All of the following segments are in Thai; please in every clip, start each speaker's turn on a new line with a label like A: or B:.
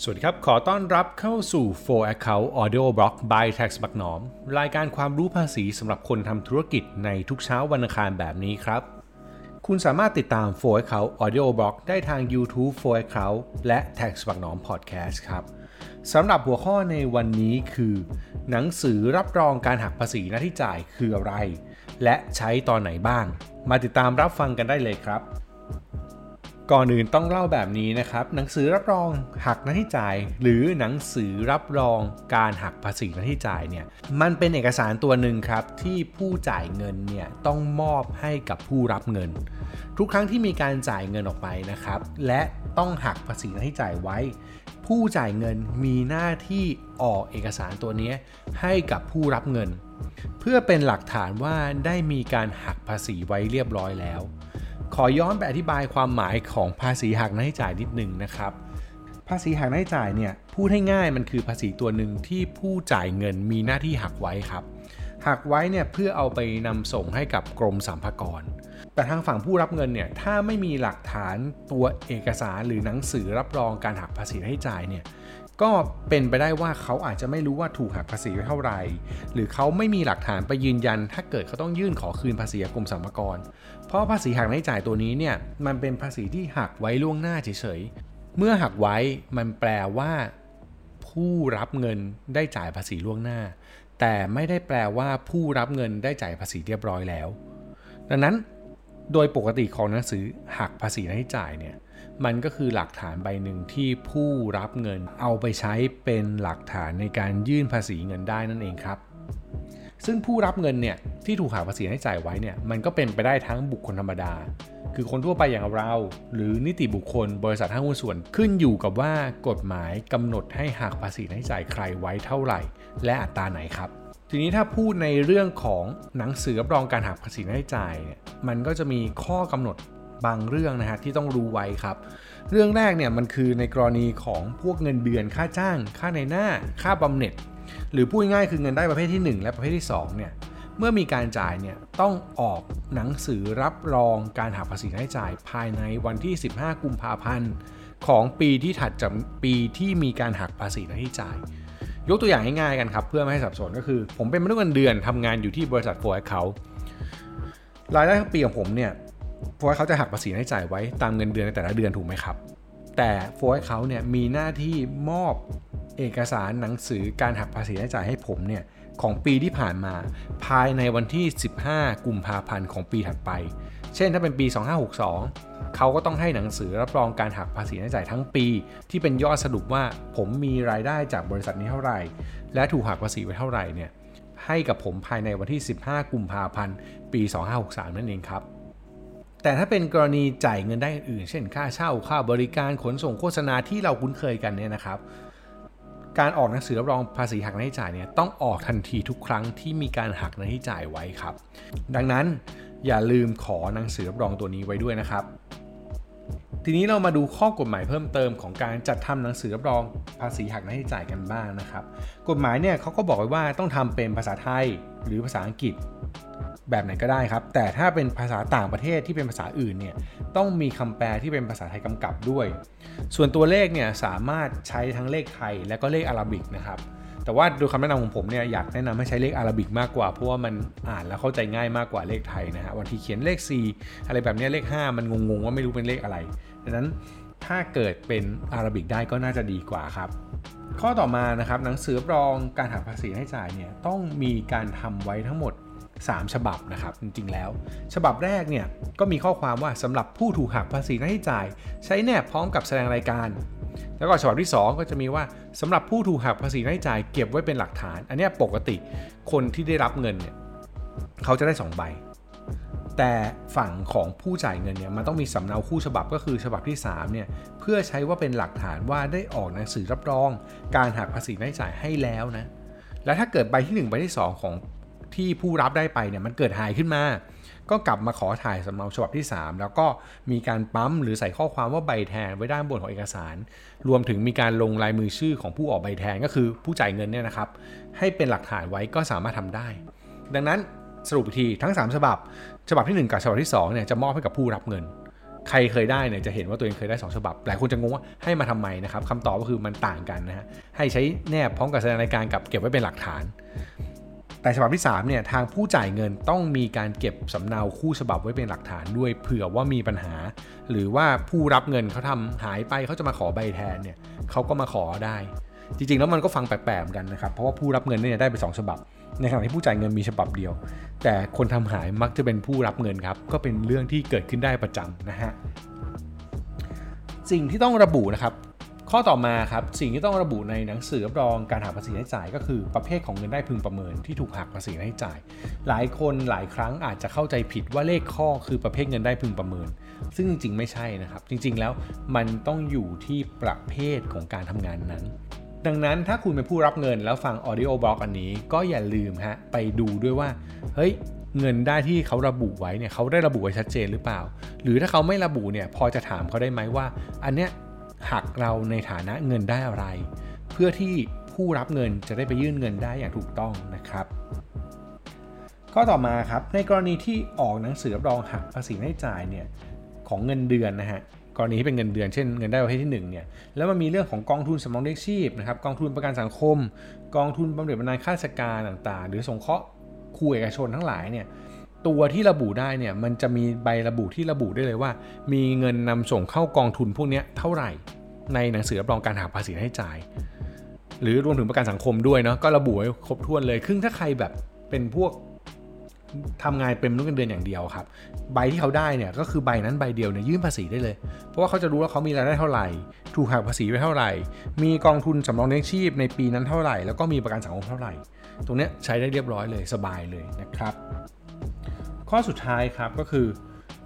A: สวัสดีครับ ขอต้อนรับเข้าสู่ 4 Account Audio Blog by Tax บักหนอม รายการความรู้ภาษีสำหรับคนทำธุรกิจในทุกเช้าวันอังคารแบบนี้ครับ คุณสามารถติดตาม 4 Account Audio Blog ได้ทาง YouTube 4 Account และ Tax บักหนอม Podcast ครับสำหรับหัวข้อในวันนี้คือ หนังสือรับรองการหักภาษีหน้าที่จ่ายคืออะไร และใช้ตอนไหนบ้าง มาติดตามรับฟังกันได้เลยครับ ก่อนอื่นต้องเล่าแบบนี้นะครับ หนังสือรับรองหักหน้าที่จ่าย หรือหนังสือรับรองการหักภาษีหน้าที่จ่ายเนี่ยมันเป็นเอกสารตัวหนึ่งครับที่ผู้จ่ายเงินเนี่ยต้องมอบให้กับผู้รับเงิน ทุกครั้งที่มีการจ่ายเงินออกไปนะครับ และต้องหักภาษีหน้าที่จ่ายไว้ ผู้จ่ายเงินมีหน้าที่ออกเอกสารตัวนี้ให้กับผู้รับเงิน เพื่อเป็นหลักฐานว่าได้มีการหักภาษีไว้เรียบร้อยแล้ว ขอย้อนไปอธิบายความหมายของภาษีหักหน้าที่จ่ายนิดหนึ่งนะครับ ภาษีหักหน้าที่จ่ายเนี่ยพูดให้ง่ายมันคือภาษีตัวหนึ่งที่ผู้จ่ายเงินมีหน้าที่หักไว้ครับหักไว้เนี่ยเพื่อเอาไปนำส่งให้กับกรมสรรพากร แต่ทางฝั่งผู้รับเงินเนี่ยถ้าไม่มีหลักฐานตัวเอกสารหรือหนังสือรับรองการหักภาษีให้จ่ายเนี่ย ก็เป็นไปได้ว่าเขาอาจจะไม่รู้ว่าถูกหักภาษีไว้เท่าไหร่ หรือเขาไม่มีหลักฐานไปยืนยัน ถ้าเกิดเขาต้องยื่นขอคืนภาษีกรมสรรพากร เพราะภาษีหักหน้าที่จ่ายตัวนี้เนี่ยมันเป็นภาษีที่หักไว้ล่วงหน้าเฉยๆ เมื่อหักไว้มันแปลว่า ผู้รับเงินได้จ่ายภาษีล่วงหน้า แต่ไม่ได้แปลว่าผู้รับเงินได้จ่ายภาษีเรียบร้อยแล้ว ดังนั้นโดยปกติของหนังสือหักภาษีหน้จ่ายเนี่ย มันก็คือหลักฐานใบหนึ่งที่ผู้รับเงินเอาไปใช้เป็นหลักฐานในการยื่นภาษีเงินได้นั่นเองครับ ซึ่งผู้รับเงินเนี่ยที่ถูกหักภาษีให้จ่ายไว้เนี่ยมันก็เป็นไปได้ทั้งบุคคลธรรมดา คือคนทั่วไปอย่างเรา หรือนิติบุคคล บริษัทห้างหุ้นส่วนขึ้นอยู่กับว่ากฎหมายกำหนดให้หักภาษีให้จ่ายใครไว้เท่าไหร่ และอัตราไหนครับทีนี้ถ้าพูดในเรื่องของหนังสือรับรองการหักภาษีให้จ่ายเนี่ยมันก็จะมีข้อกำหนด บางเรื่องนะฮะที่ต้องรู้ไว้ครับ เรื่องแรกเนี่ยมันคือในกรณีของพวกเงินเดือนค่าจ้าง ค่าในหน้า ค่าบำเหน็จ หรือพูดง่ายคือเงินได้ประเภทที่ 1 และประเภทที่ 2 เนี่ยเมื่อมีการจ่ายเนี่ยต้องออกหนังสือรับรองการหักภาษีรายจ่ายภายในวันที่ 15 กุมภาพันธ์ของปีที่ถัดจากปีที่มีการหักภาษีรายจ่าย ยกตัวอย่างง่ายๆกันครับ เพื่อไม่ให้สับสนก็คือ ผมเป็นมนุษย์เงินเดือนทำงานอยู่ที่บริษัทโฟร์เขารายได้ทั้งปีของผมเนี่ย โฟร์เขาจะหักภาษีให้จ่ายไว้ตามเงินเดือนในแต่ละเดือนถูกไหมครับ แต่โฟร์เขาเนี่ยมีหน้าที่มอบเอกสารหนังสือการหักภาษีให้จ่ายให้ผมเนี่ยของปีที่ผ่านมาภายในวันที่ 15 กุมภาพันธ์ของปีถัดไป เช่นถ้าเป็นปี 2562 เขาก็ต้องให้หนังสือรับรองการหักภาษีให้จ่ายทั้งปี ที่เป็นยอดสรุปว่าผมมีรายได้จากบริษัทนี้เท่าไหร่ และถูกหักภาษีไว้เท่าไหร่เนี่ยให้กับผมภายในวันที่ 15 กุมภาพันธ์ ปี 2563 นั่นเองครับ แต่ถ้าเป็นกรณีจ่ายเงินได้อื่น เช่นค่าเช่าค่าบริการขนส่งโฆษณาที่เราคุ้นเคยกันเนี่ยนะครับ การออกหนังสือรับรองภาษีหักหน้าที่จ่ายเนี่ยต้องออกทันทีทุกครั้งที่มีการหักหน้าที่จ่ายไว้ครับ ดังนั้นอย่าลืมขอหนังสือรับรองตัวนี้ไว้ด้วยนะครับ ทีนี้เรามาดูข้อกฎหมายเพิ่มเติมของการจัดทำหนังสือรับรองภาษีหักหน้าที่จ่ายกันบ้างนะครับ กฎหมายเนี่ยเขาก็บอกไว้ว่าต้องทำเป็นภาษาไทยหรือภาษาอังกฤษแบบไหนก็ได้ครับ แต่ถ้าเป็นภาษาต่างประเทศที่เป็นภาษาอื่นเนี่ยต้องมีคำแปลที่เป็นภาษาไทยกำกับด้วย ส่วนตัวเลขเนี่ยสามารถใช้ทั้งเลขไทยและก็เลขอาราบิกนะครับแต่ว่าโดยคำแนะนำของผมเนี่ยอยากแนะนำให้ใช้เลขอาราบิกมากกว่า เพราะว่ามันอ่านแล้วเข้าใจง่ายมากกว่าเลขไทยนะฮะวันที่เขียนเลข 4 อะไรแบบนี้เลข 5 มันงงๆว่าไม่รู้เป็นเลขอะไร ดังนั้นถ้าเกิดเป็นอาราบิกได้ก็น่าจะดีกว่าครับ ข้อต่อมานะครับหนังสือรองการหักภาษีให้จ่ายเนี่ยต้องมีการทำไว้ทั้งหมด 3 ฉบับนะครับจริงๆแล้ว ฉบับแรกเนี่ยก็มีข้อความว่าสำหรับผู้ถูกหักภาษีหน้าที่จ่าย ใช้แนบพร้อมกับแสดงรายการ แล้วก็ฉบับที่ 2 ก็จะมีว่าสำหรับผู้ถูกหักภาษีหน้าที่จ่ายเก็บไว้เป็นหลักฐาน อันนี้ปกติคนที่ได้รับเงินเนี่ยเขาจะได้ 2 ใบ แต่ฝั่งของผู้จ่ายเงินเนี่ยมันต้องมีสำเนาคู่ฉบับก็คือฉบับที่3เนี่ยเพื่อใช้ว่าเป็นหลักฐานว่าได้ออกหนังสือรับรอง การหักภาษีหน้าที่จ่ายให้แล้วนะและถ้าเกิดใบที่1ใบที่2 ของที่ผู้รับได้ไปเนี่ยมันเกิดหายขึ้นมา ก็กลับมาขอถ่ายสำเนาฉบับที่ 3 แล้วก็มีการปั๊มหรือใส่ข้อความว่าใบแทนไว้ด้านบนของเอกสาร รวมถึงมีการลงลายมือชื่อของผู้ออกใบแทนก็คือผู้จ่ายเงินเนี่ยนะครับ ให้เป็นหลักฐานไว้ก็สามารถทำได้ ดังนั้นสรุปทีทั้ง 3 ฉบับ ฉบับที่ 1 กับฉบับที่2เนี่ยจะมอบให้กับผู้รับเงิน ใครเคยได้เนี่ยจะเห็นว่าตัวเองเคยได้ 2 ฉบับ หลายคนจะงงว่าให้มาทำไมนะครับคำตอบก็คือมันต่างกันนะฮะให้ใช้แนบพร้อมกับแสดงรายการกับเก็บไว้เป็นหลักฐาน แต่ฉบับที่3เนี่ยทางผู้จ่ายเงินต้องมีการเก็บสำเนาคู่ฉบับไว้เป็นหลักฐานด้วยเผื่อว่ามีปัญหา หรือว่าผู้รับเงินเขาทำหายไปเขาจะมาขอใบแทนเนี่ยเขาก็มาขอได้ จริงๆ แล้วมันก็ฟังแปลกๆกันนะครับ เพราะว่าผู้รับเงินเนี่ยได้ไป 2 ฉบับ ในขณะที่ผู้จ่ายเงินมีฉบับเดียว แต่คนทำหายมักจะเป็นผู้รับเงินครับ ก็เป็นเรื่องที่เกิดขึ้นได้ประจำนะฮะ สิ่งที่ต้องระบุนะครับ ข้อต่อมาครับ สิ่งที่ต้องระบุในหนังสือรับรองการหักภาษีรายจ่าย ก็คือประเภทของเงินได้พึงประเมินที่ถูกหักภาษีรายจ่าย หลายคนหลายครั้งอาจจะเข้าใจผิดว่าเลขข้อคือประเภทเงินได้พึงประเมิน ซึ่งจริง ๆ ไม่ใช่นะครับ จริง ๆ แล้วมันต้องอยู่ที่ประเภทของการทำงานนั้น ดังนั้นถ้าคุณเป็นผู้รับเงินแล้วฟัง audio blog อันนี้ก็อย่าลืมฮะไปดูด้วยว่า เฮ้ยเงินได้ที่เขาระบุไว้เนี่ยเขาได้ระบุไว้ชัดเจนหรือเปล่า หรือถ้าเขาไม่ระบุเนี่ยพอจะถามเขาได้ไหมว่า อันเนี้ยหักเราในฐานะเงินได้อะไร เพื่อที่ผู้รับเงินจะได้ไปยื่นเงินได้อย่างถูกต้องนะครับข้อต่อมาครับในกรณีที่ออกหนังสือรับรองหักภาษีรายจ่ายเนี่ยของเงินเดือนนะฮะ กรณีที่เป็นเงินเดือนเช่นเงินได้ประเภทที่1เนี่ยแล้วมันมีเรื่องของกองทุนสำรองเลี้ยงชีพนะครับกองทุนประกันสังคม กองทุนบำเหน็จบำนาญข้าราชการต่างๆ หรือสงเคราะห์ครูเอกชนทั้งหลายเนี่ยตัวที่ระบุได้เนี่ยมันจะมีใบระบุที่ระบุได้เลยว่า มีเงินนำส่งเข้ากองทุนพวกนี้เท่าไหร่ ในหนังสือรับรองการหักภาษีให้จ่าย หรือรวมถึงประกันสังคมด้วยเนาะก็ระบุไว้ครบถ้วนเลยครึ่งถ้าใครแบบเป็นพวก ทำงานเป็นมนุษย์เงินเดือนอย่างเดียวครับ ใบที่เขาได้เนี่ยก็คือใบนั้นใบเดียวเนี่ยยื่นภาษีได้เลย เพราะว่าเขาจะรู้ว่าเขามีรายได้เท่าไหร่ ถูกหักภาษีไปเท่าไหร่ มีกองทุนสำรองเลี้ยงชีพในปีนั้นเท่าไหร่ แล้วก็มีประกันสังคมเท่าไหร่ ตรงนี้ใช้ได้เรียบร้อยเลยสบายเลยนะครับ ข้อสุดท้ายครับก็คือ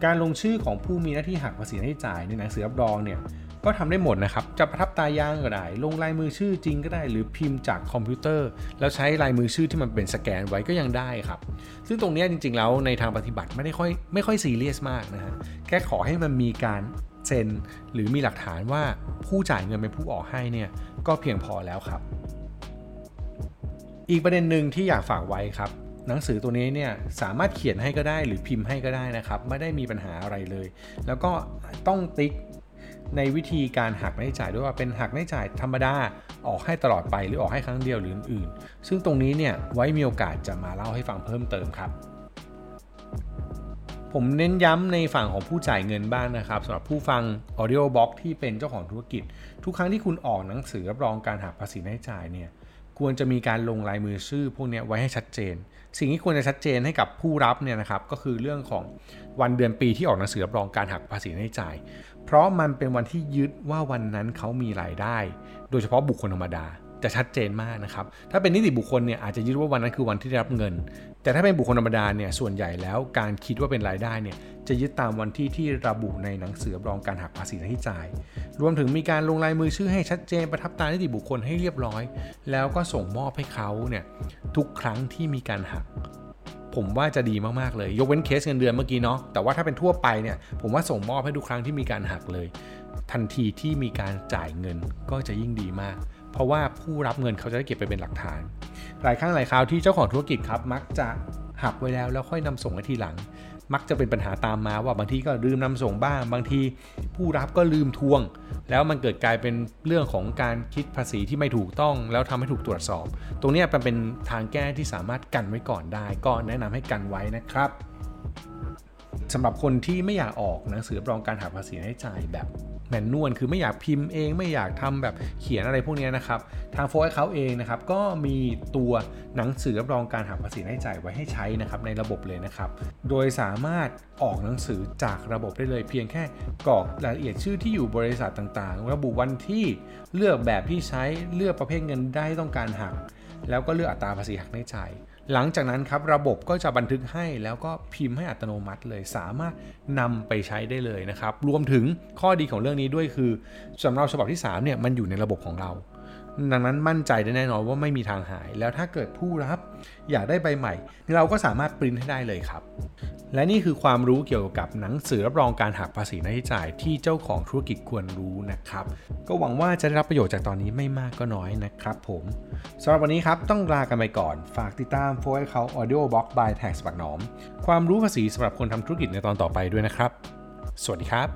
A: การลงชื่อของผู้มีหน้าที่หักภาษีให้จ่ายในหนังสือรับรองเนี่ย ก็ทำได้หมดนะครับ จะประทับตายางก็ได้ ลงลายมือชื่อจริงก็ได้ หรือพิมพ์จากคอมพิวเตอร์ แล้วใช้ลายมือชื่อที่มันเป็นสแกนไว้ก็ยังได้ครับ ซึ่งตรงนี้จริง ๆ แล้วในทางปฏิบัติไม่ได้ค่อยไม่ค่อยซีเรียสมากนะฮะ แค่ขอให้มันมีการเซ็นหรือมีหลักฐานว่าผู้จ่ายเงินเป็นผู้ออกให้เนี่ยก็เพียงพอแล้วครับ อีกประเด็นหนึ่งที่อยากฝากไว้ครับหนังสือตัวนี้เนี่ยสามารถเขียนให้ก็ได้หรือพิมพ์ให้ก็ได้นะครับ ไม่ได้มีปัญหาอะไรเลย แล้วก็ต้องติ๊ก ในวิธีการหักรายจ่ายด้วยว่าเป็นหักรายจ่ายธรรมดาออกให้ตลอดไปหรือออกให้ครั้งเดียวหรืออื่นๆซึ่งตรงนี้เนี่ยไว้มีโอกาสจะมาเล่าให้ฟังเพิ่มเติมครับผมเน้นย้ำในฝั่งของผู้จ่ายเงินบ้างนนะครับสำหรับผู้ฟัง Audio Box ที่เป็นเจ้าของธุรกิจ ทุกครั้งที่คุณออกหนังสือรับรองการหักภาษีรายจ่ายเนี่ย ควรจะมีการลงลายมือชื่อพวกนี้ไว้ให้ชัดเจน สิ่งที่ควรจะชัดเจนให้กับผู้รับเนี่ยนะครับก็คือเรื่องของวันเดือนปีที่ออกหนังสือรับรองการหักภาษีให้จ่าย เพราะมันเป็นวันที่ยึดว่าวันนั้นเขามีรายได้ โดยเฉพาะบุคคลธรรมดา จะชัดเจนมากนะครับ ถ้าเป็นนิติบุคคลเนี่ยอาจจะยึดว่าวันนั้นคือวันที่ได้รับเงิน แต่ถ้าเป็นบุคคลธรรมดาเนี่ยส่วนใหญ่แล้วการคิดว่าเป็นรายได้เนี่ยจะยึดตามวันที่ที่ระบุในหนังสือรับรองการหักภาษีที่จ่าย รวมถึงมีการลงลายมือชื่อให้ชัดเจนประทับตานิติบุคคลให้เรียบร้อย แล้วก็ส่งมอบให้เขาเนี่ยทุกครั้งที่มีการหักผมว่าจะดีมาก ๆ เลย ยกเว้นเคสเงินเดือนเมื่อกี้เนาะแต่ว่าถ้าเป็นทั่วไปเนี่ยผมว่าส่งมอบให้ทุกครั้งที่มีการหักเลย ทันทีที่มีการจ่ายเงินก็จะยิ่งดีมาก เพราะว่าผู้รับเงินเขาจะได้เก็บไปเป็นหลักฐาน หลายครั้งหลายคราวที่เจ้าของธุรกิจครับ มักจะหักไว้แล้วแล้วค่อยนำส่งให้ทีหลัง มักจะเป็นปัญหาตามมาว่าบางทีก็ลืมนำส่งบ้าง บางทีผู้รับก็ลืมทวง แล้วมันเกิดกลายเป็นเรื่องของการคิดภาษีที่ไม่ถูกต้อง แล้วทำให้ถูกตรวจสอบ ตรงนี้มันเป็นทางแก้ที่สามารถกันไว้ก่อนได้ ก็แนะนำให้กันไว้นะครับสำหรับคนที่ไม่อยากออกหนังสือรองการหักภาษีให้จ่ายแบบ แมนนวลคือไม่อยากพิมพ์เอง ไม่อยากทำแบบเขียนอะไรพวกนี้นะครับ ทางโฟร์เขาเองนะครับ ก็มีตัวหนังสือรับรองการหักภาษีให้จ่ายไว้ให้ใช้นะครับในระบบเลยนะครับ โดยสามารถออกหนังสือจากระบบได้เลย เพียงแค่กรอกรายละเอียดชื่อที่อยู่บริษัทต่างๆ ระบุวันที่เลือกแบบที่ใช้เลือกประเภทเงินได้ต้องการหัก แล้วก็เลือกอัตราภาษีหักในจ่ายหลังจากนั้นครับระบบก็จะบันทึกให้แล้วก็พิมพ์ให้อัตโนมัติเลยสามารถนำไปใช้ได้เลยนะครับ รวมถึงข้อดีของเรื่องนี้ด้วยคือสำเนาฉบับที่3เนี่ยมันอยู่ในระบบของเรา ดังนั้นมั่นใจได้แน่นอนว่าไม่มีทางหาย แล้วถ้าเกิดผู้รับ อยากได้ใบใหม่ เราก็สามารถปริ้นให้ได้เลยครับ และนี่คือความรู้เกี่ยวกับหนังสือรับรองการหักภาษีหน้าที่จ่ายที่เจ้าของธุรกิจควรรู้นะครับ ก็หวังว่าจะได้รับประโยชน์จากตอนนี้ไม่มากก็น้อยนะครับผมสำหรับวันนี้ครับต้องลากันไปก่อน ฝากติดตามโฟล์เขา Audio Box by Tax ปักหนอม ความรู้ภาษีสำหรับคนทำธุรกิจในตอนต่อไปด้วยนะครับ สวัสดีครับ